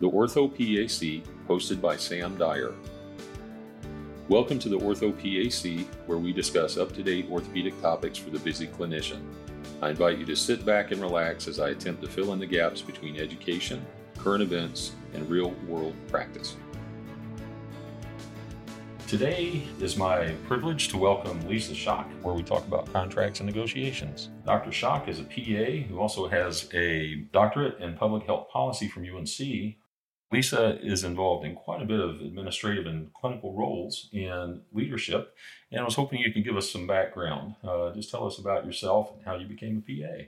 the Ortho PAC, hosted by Sam Dyer. Welcome to the Ortho PAC, where we discuss up to date orthopedic topics for the busy clinician. I invite you to sit back and relax as I attempt to fill in the gaps between education, current events, and real world practice. Today is my privilege to welcome Lisa Shock, where we talk about contracts and negotiations. Dr. Shock is a PA who also has a doctorate in public health policy from UNC. Lisa is involved in quite a bit of administrative and clinical roles in leadership, and I was hoping you could give us some background. Uh, just tell us about yourself and how you became a PA.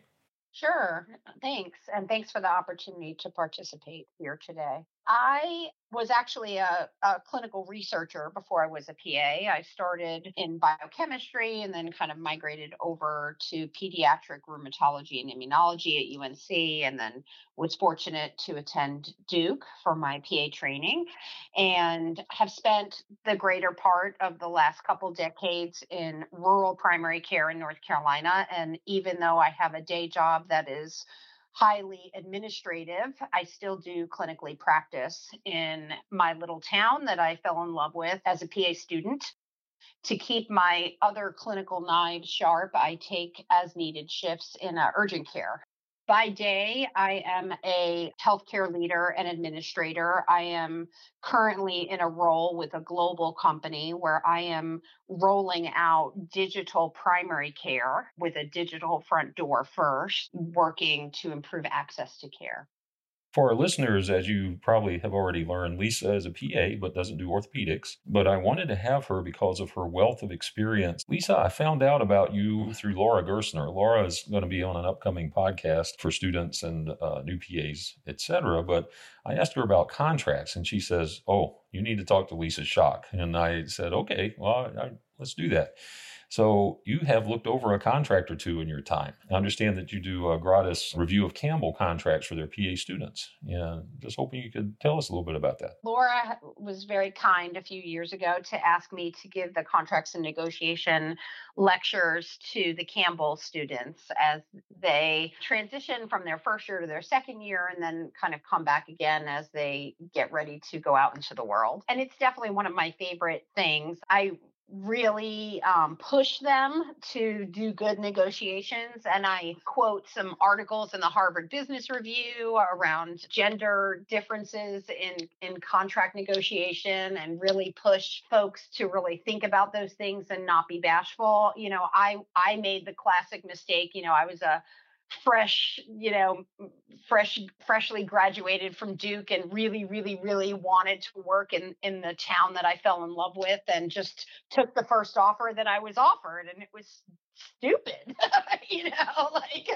Sure. Thanks. And thanks for the opportunity to participate here today. I was actually a, a, clinical researcher before I was a PA. I started in biochemistry and then kind of migrated over to pediatric rheumatology and immunology at UNC, and then was fortunate to attend Duke for my PA training and have spent the greater part of the last couple decades in rural primary care in North Carolina. And even though I have a day job that is highly administrative. I still do clinically practice in my little town that I fell in love with as a PA student. To keep my other clinical knives sharp, I take as needed shifts in uh, urgent care. By day, I am a healthcare leader and administrator. I am currently in a role with a global company where I am rolling out digital primary care with a digital front door first, working to improve access to care. For our listeners, as you probably have already learned, Lisa is a PA but doesn't do orthopedics. But I wanted to have her because of her wealth of experience. Lisa, I found out about you through Laura Gerstner. Laura is going to be on an upcoming podcast for students and uh, new PAs, etc. But I asked her about contracts, and she says, "Oh, you need to talk to Lisa Shock." And I said, "Okay, well, I, let's do that." So you have looked over a contract or two in your time. I understand that you do a gratis review of Campbell contracts for their PA students. Yeah, just hoping you could tell us a little bit about that. Laura was very kind a few years ago to ask me to give the contracts and negotiation lectures to the Campbell students as they transition from their first year to their second year and then kind of come back again as they get ready to go out into the world. And it's definitely one of my favorite things. I really um, push them to do good negotiations. And I quote some articles in the Harvard Business Review around gender differences in, in contract negotiation and really push folks to really think about those things and not be bashful. You know, I I made the classic mistake. You know, I was a fresh, you know, fresh, freshly graduated from Duke and really, really, really wanted to work in in the town that I fell in love with, and just took the first offer that I was offered, and it was stupid, you know, like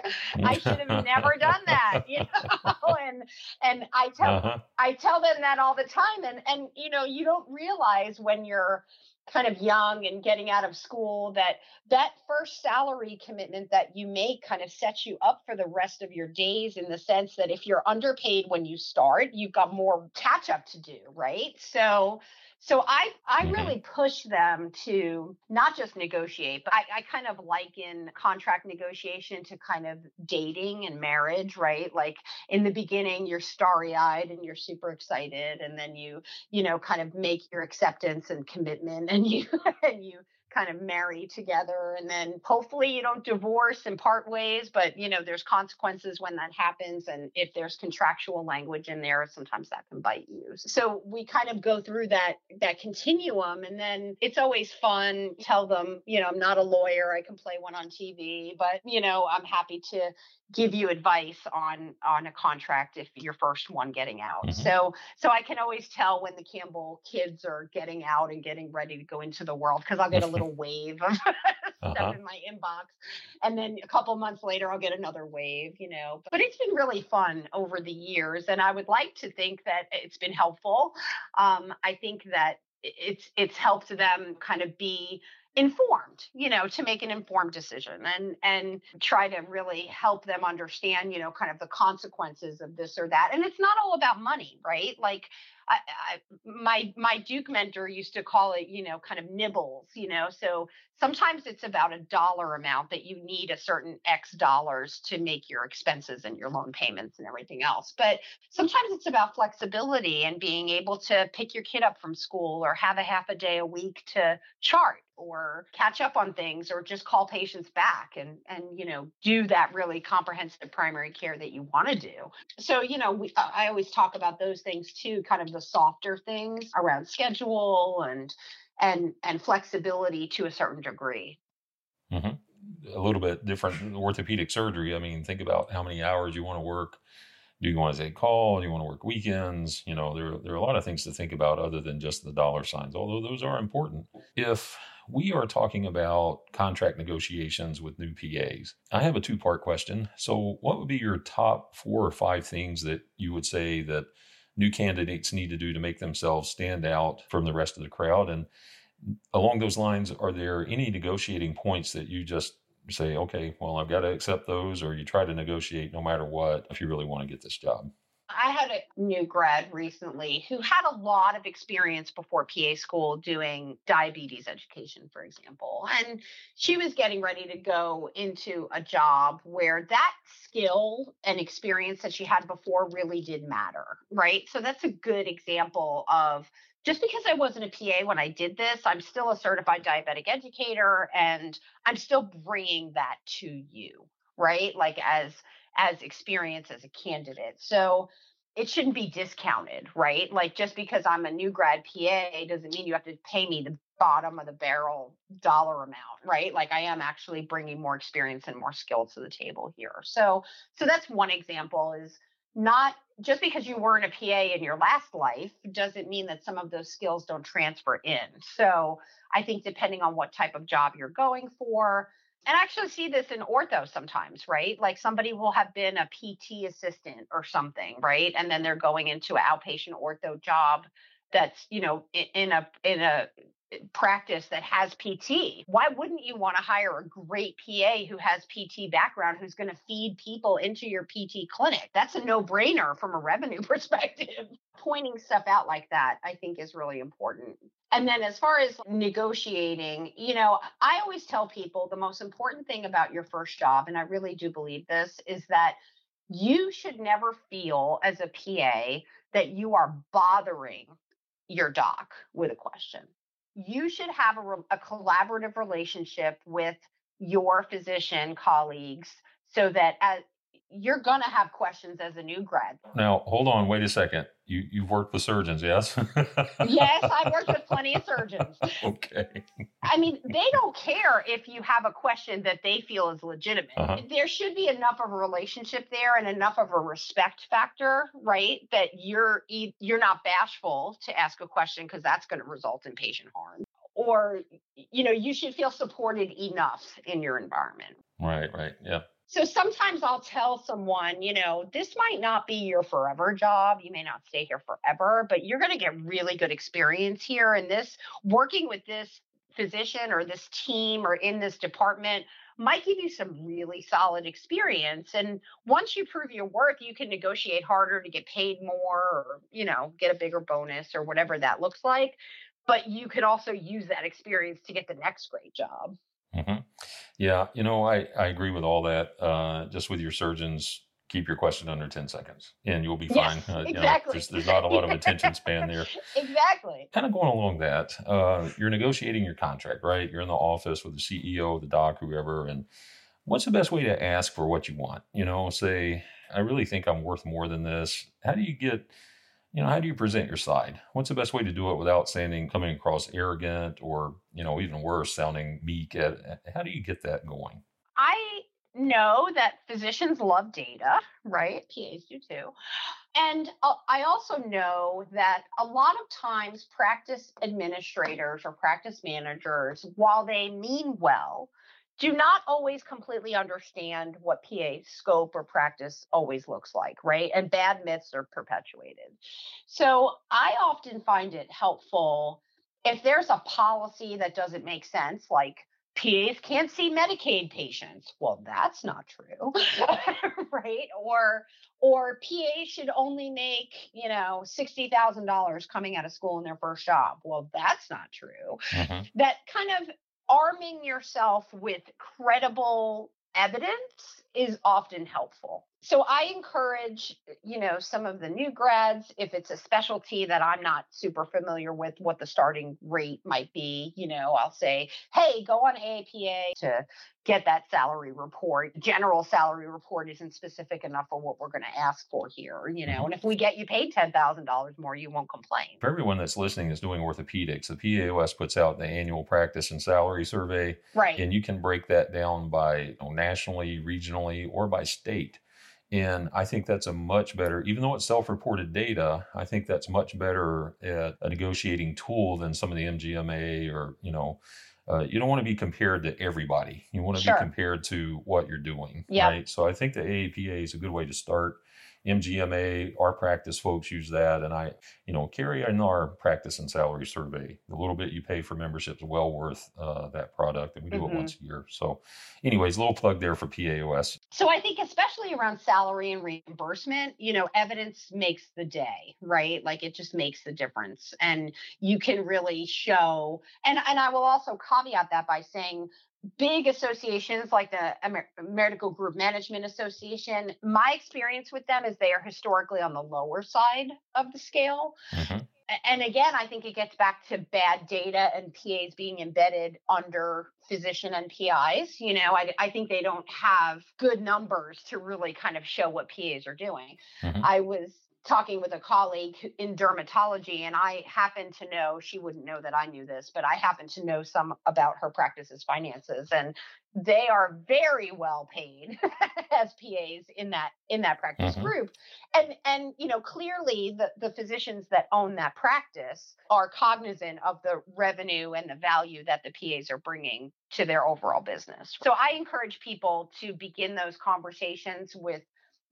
I should have never done that, you know, and and I tell uh-huh. I tell them that all the time, and and you know, you don't realize when you're kind of young and getting out of school that that first salary commitment that you make kind of sets you up for the rest of your days in the sense that if you're underpaid when you start you've got more catch up to do right? So so I I mm-hmm. really push them to not just negotiate, but I, I kind of liken contract negotiation to kind of dating and marriage, right? Like in the beginning, you're starry eyed and you're super excited, and then you you know kind of make your acceptance and commitment, and you and you kind of marry together and then hopefully you don't divorce and part ways but you know there's consequences when that happens and if there's contractual language in there sometimes that can bite you. So we kind of go through that that continuum and then it's always fun tell them you know i'm not a lawyer i can play one on tv but you know i'm happy to give you advice on on a contract if you're first one getting out. Mm-hmm. So so I can always tell when the Campbell kids are getting out and getting ready to go into the world because I'll get a little wave of stuff uh-huh. in my inbox, and then a couple months later I'll get another wave. You know, but it's been really fun over the years, and I would like to think that it's been helpful. Um, I think that it's it's helped them kind of be informed you know to make an informed decision and and try to really help them understand you know kind of the consequences of this or that and it's not all about money right like I, I, my my Duke mentor used to call it, you know, kind of nibbles, you know. So sometimes it's about a dollar amount that you need a certain X dollars to make your expenses and your loan payments and everything else. But sometimes it's about flexibility and being able to pick your kid up from school or have a half a day a week to chart or catch up on things or just call patients back and and you know do that really comprehensive primary care that you want to do so you know we, i always talk about those things too kind of the softer things around schedule and and and flexibility to a certain degree mm-hmm. a little bit different orthopedic surgery i mean think about how many hours you want to work do you want to take call? Do you want to work weekends? You know, there, there are a lot of things to think about other than just the dollar signs, although those are important. If we are talking about contract negotiations with new PAs, I have a two part question. So, what would be your top four or five things that you would say that new candidates need to do to make themselves stand out from the rest of the crowd? And along those lines, are there any negotiating points that you just say, okay, well, I've got to accept those, or you try to negotiate no matter what if you really want to get this job? I had a new grad recently who had a lot of experience before PA school doing diabetes education, for example. And she was getting ready to go into a job where that skill and experience that she had before really did matter, right? So that's a good example of just because I wasn't a PA when I did this, I'm still a certified diabetic educator and I'm still bringing that to you, right? Like as as experience as a candidate. So it shouldn't be discounted, right? Like just because I'm a new grad PA doesn't mean you have to pay me the bottom of the barrel dollar amount, right? Like I am actually bringing more experience and more skill to the table here. So so that's one example is not just because you weren't a PA in your last life doesn't mean that some of those skills don't transfer in. So I think depending on what type of job you're going for, and I actually see this in ortho sometimes, right? Like somebody will have been a PT assistant or something, right? And then they're going into an outpatient ortho job that's, you know, in a in a eh, practice that has PT. Why wouldn't you want to hire a great PA who has PT background who's going to feed people into your PT clinic? That's a no-brainer from a revenue perspective. Pointing stuff out like that I think is really important. And then as far as negotiating, you know, I always tell people the most important thing about your first job and I really do believe this is that you should never feel as a PA that you are bothering your doc with a question. You should have a, a collaborative relationship with your physician colleagues so that as you're going to have questions as a new grad. Now, hold on, wait a second. You you've worked with surgeons, yes? yes, I've worked with plenty of surgeons. okay. I mean, they don't care if you have a question that they feel is legitimate. Uh-huh. There should be enough of a relationship there and enough of a respect factor, right? That you're you're not bashful to ask a question because that's going to result in patient harm. Or you know, you should feel supported enough in your environment. Right, right. Yeah. So sometimes I'll tell someone, you know, this might not be your forever job. You may not stay here forever, but you're going to get really good experience here. And this working with this physician or this team or in this department might give you some really solid experience. And once you prove your worth, you can negotiate harder to get paid more or, you know, get a bigger bonus or whatever that looks like. But you could also use that experience to get the next great job. Mm-hmm. Yeah, you know, I, I agree with all that. Uh, just with your surgeons, keep your question under 10 seconds and you'll be fine. Yes, uh, exactly. Know, there's not a lot of attention span there. exactly. Kind of going along that, uh, you're negotiating your contract, right? You're in the office with the CEO, the doc, whoever. And what's the best way to ask for what you want? You know, say, I really think I'm worth more than this. How do you get you know, how do you present your side? What's the best way to do it without sounding coming across arrogant or, you know, even worse, sounding meek? How do you get that going? I know that physicians love data, right? PAs do too. And I also know that a lot of times practice administrators or practice managers, while they mean well, do not always completely understand what PA scope or practice always looks like, right? And bad myths are perpetuated. So I often find it helpful if there's a policy that doesn't make sense, like PAs can't see Medicaid patients. Well, that's not true, right? Or or PAs should only make, you know, $60,000 coming out of school in their first job. Well, that's not true. Mm-hmm. That kind of arming yourself with credible evidence is often helpful. So I encourage, you know, some of the new grads, if it's a specialty that I'm not super familiar with, what the starting rate might be, you know, I'll say, hey, go on AAPA to get that salary report. General salary report isn't specific enough for what we're going to ask for here, you know. Mm-hmm. And if we get you paid $10,000 more, you won't complain. For everyone that's listening that's doing orthopedics, the PAOS puts out the annual practice and salary survey. Right. And you can break that down by you know, nationally, regionally, or by state. And I think that's a much better, even though it's self reported data, I think that's much better at a negotiating tool than some of the MGMA or, you know, uh, you don't want to be compared to everybody. You want to sure. be compared to what you're doing. Yep. Right. So I think the AAPA is a good way to start. MGMA, our practice folks use that. And I, you know, carry in our practice and salary survey. The little bit you pay for membership is well worth uh, that product. And we do mm-hmm. it once a year. So, anyways, little plug there for PAOS. So, I think, especially around salary and reimbursement, you know, evidence makes the day, right? Like it just makes the difference. And you can really show, and, and I will also caveat that by saying, big associations like the Amer- Medical Group Management Association, my experience with them is they are historically on the lower side of the scale. Mm-hmm. And again, I think it gets back to bad data and PAs being embedded under physician NPIs. You know, I, I think they don't have good numbers to really kind of show what PAs are doing. Mm-hmm. I was talking with a colleague in dermatology and i happen to know she wouldn't know that i knew this but i happen to know some about her practice's finances and they are very well paid as pas in that in that practice mm-hmm. group and and you know clearly the the physicians that own that practice are cognizant of the revenue and the value that the pas are bringing to their overall business so i encourage people to begin those conversations with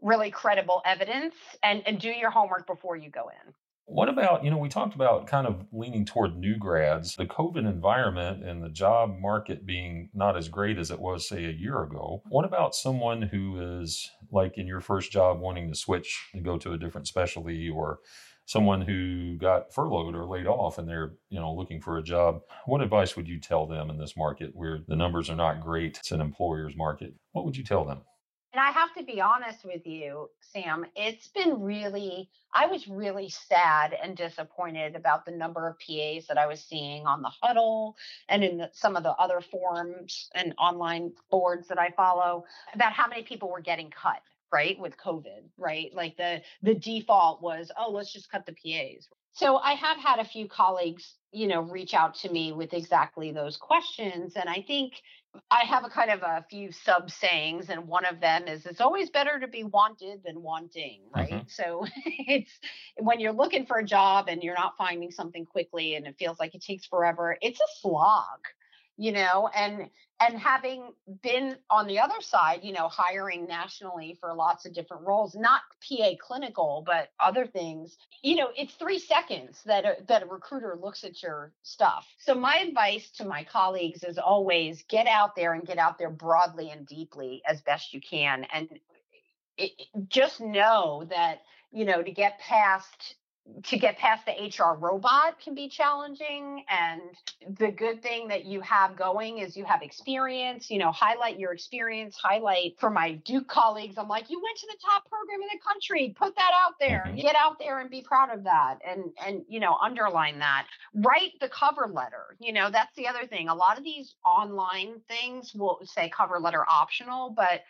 really credible evidence and, and do your homework before you go in. What about, you know, we talked about kind of leaning toward new grads, the COVID environment and the job market being not as great as it was, say, a year ago. What about someone who is like in your first job wanting to switch and go to a different specialty or someone who got furloughed or laid off and they're, you know, looking for a job? What advice would you tell them in this market where the numbers are not great? It's an employer's market. What would you tell them? And I have to be honest with you, Sam, it's been really, I was really sad and disappointed about the number of PAs that I was seeing on the huddle and in the, some of the other forums and online boards that I follow about how many people were getting cut right with covid right? Like the the default was oh let's just cut the pas so i have had a few colleagues you know reach out to me with exactly those questions and i think I have a kind of a few sub sayings, and one of them is it's always better to be wanted than wanting, right? Mm-hmm. So it's when you're looking for a job and you're not finding something quickly and it feels like it takes forever, it's a slog, you know, and and having been on the other side, you know, hiring nationally for lots of different roles, not PA clinical, but other things, you know, it's three seconds that a, that a recruiter looks at your stuff. So my advice to my colleagues is always get out there and get out there broadly and deeply as best you can, and it, just know that you know to get past to get past the HR robot can be challenging. And the good thing that you have going is you have experience, you know, highlight your experience, highlight for my Duke colleagues. I'm like, you went to the top program in the country, put that out there, mm-hmm. get out there and be proud of that. And, and, you know, underline that, write the cover letter. You know, that's the other thing. A lot of these online things will say cover letter optional, but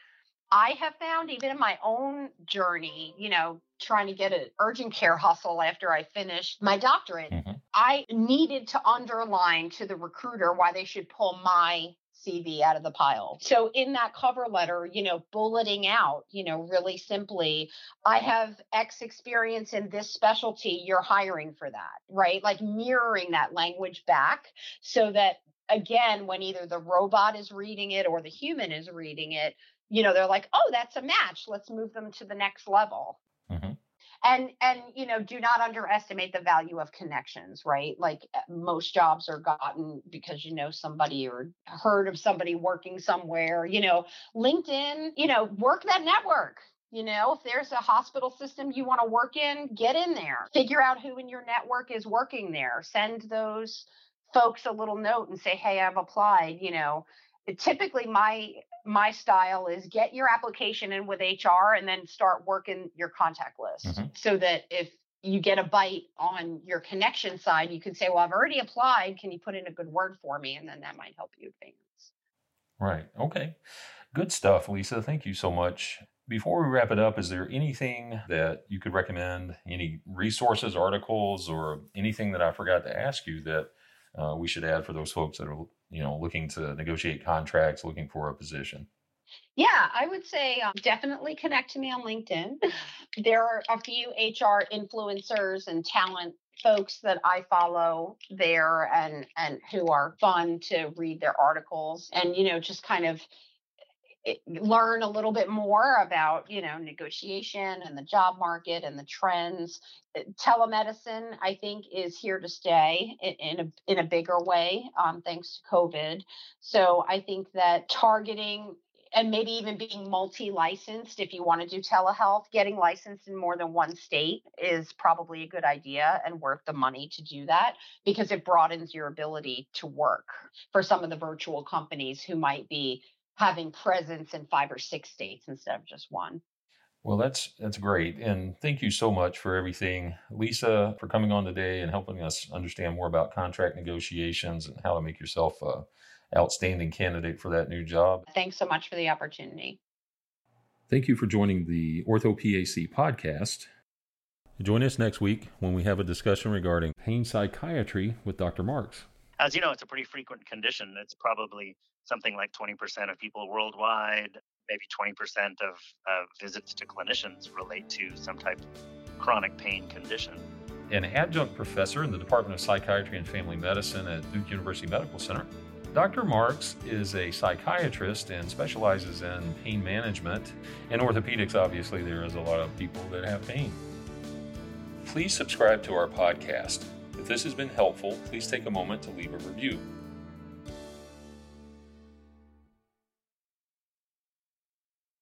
I have found even in my own journey, you know, trying to get an urgent care hustle after I finished my doctorate, mm-hmm. I needed to underline to the recruiter why they should pull my CV out of the pile. So in that cover letter, you know, bulleting out, you know, really simply, I have X experience in this specialty, you're hiring for that, right? Like mirroring that language back so that again, when either the robot is reading it or the human is reading it, you know, they're like, oh, that's a match. Let's move them to the next level. Mm-hmm. and and you know do not underestimate the value of connections right like uh, most jobs are gotten because you know somebody or heard of somebody working somewhere you know linkedin you know work that network you know, if there's a hospital system you want to work in, get in there. Figure out who in your network is working there. Send those folks a little note and say, "Hey, I've applied." You know, typically my my style is get your application in with HR and then start working your contact list mm-hmm. so that if you get a bite on your connection side, you can say, Well, I've already applied. Can you put in a good word for me? And then that might help you advance. Right. Okay. Good stuff, Lisa. Thank you so much. Before we wrap it up, is there anything that you could recommend? Any resources, articles, or anything that I forgot to ask you that uh, we should add for those folks that are, you know, looking to negotiate contracts, looking for a position? Yeah, I would say um, definitely connect to me on LinkedIn. there are a few HR influencers and talent folks that I follow there and and who are fun to read their articles and you know just kind of learn a little bit more about you know negotiation and the job market and the trends. Uh, telemedicine i think is here to stay in, in a in a bigger way um, thanks to covid. So i think that targeting and maybe even being multi-licensed if you want to do telehealth getting licensed in more than one state is probably a good idea and worth the money to do that because it broadens your ability to work for some of the virtual companies who might be having presence in five or six states instead of just one. Well, that's that's great, and thank you so much for everything, Lisa, for coming on today and helping us understand more about contract negotiations and how to make yourself a outstanding candidate for that new job. Thanks so much for the opportunity. Thank you for joining the Ortho PAC podcast. Join us next week when we have a discussion regarding pain psychiatry with Dr. Marks. As you know, it's a pretty frequent condition. It's probably something like 20% of people worldwide, maybe 20% of uh, visits to clinicians relate to some type of chronic pain condition. An adjunct professor in the Department of Psychiatry and Family Medicine at Duke University Medical Center, Dr. Marks is a psychiatrist and specializes in pain management. In orthopedics, obviously, there is a lot of people that have pain. Please subscribe to our podcast. If this has been helpful, please take a moment to leave a review.